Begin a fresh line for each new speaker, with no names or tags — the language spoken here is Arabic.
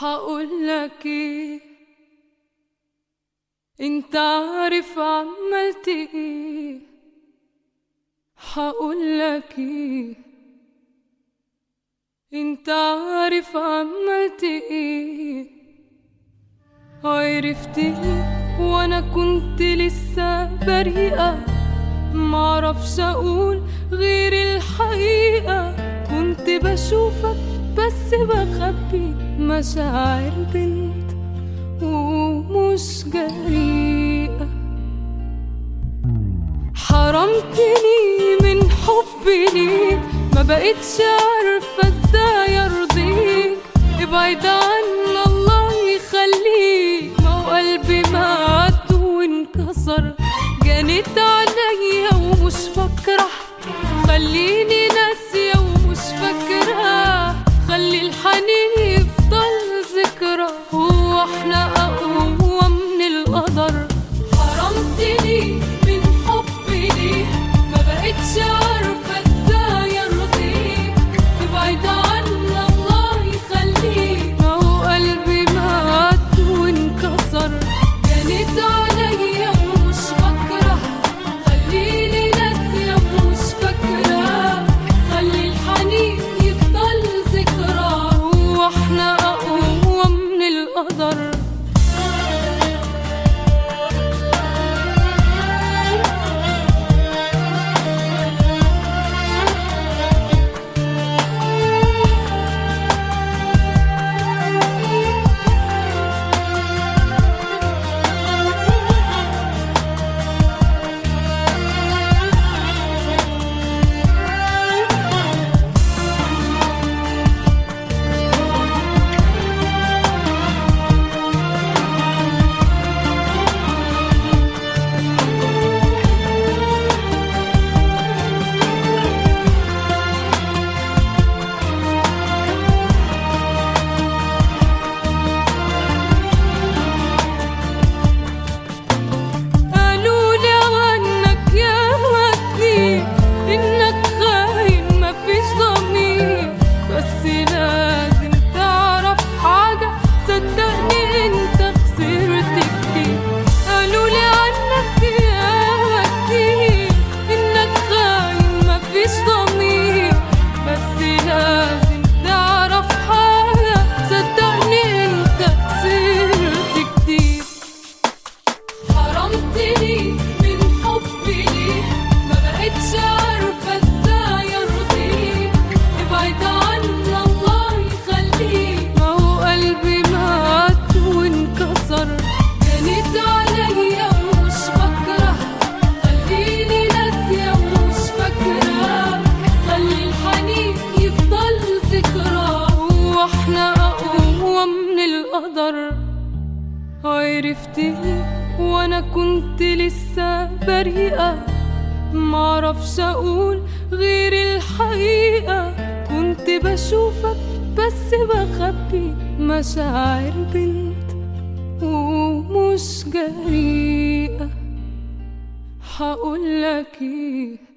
حقول لك إيه؟ أنت عارف عملت إيه؟ حقول لك إيه؟ أنت عارف عملت إيه؟ عرفت لي وأنا كنت لسه بريئة. معرفش أقول غير الحقيقة. كنت بشوفك بخبي مشاعر بنت ومش جريئة حرمتني من حبي ليك ما بقتش عارفة إزاي عرفتني وأنا كنت لسه بريئة. معرفش أقول غير الحقيقة. كنت بشوفك بس بخبي مشاعر بنت ومش جريئة. هقولك إيه؟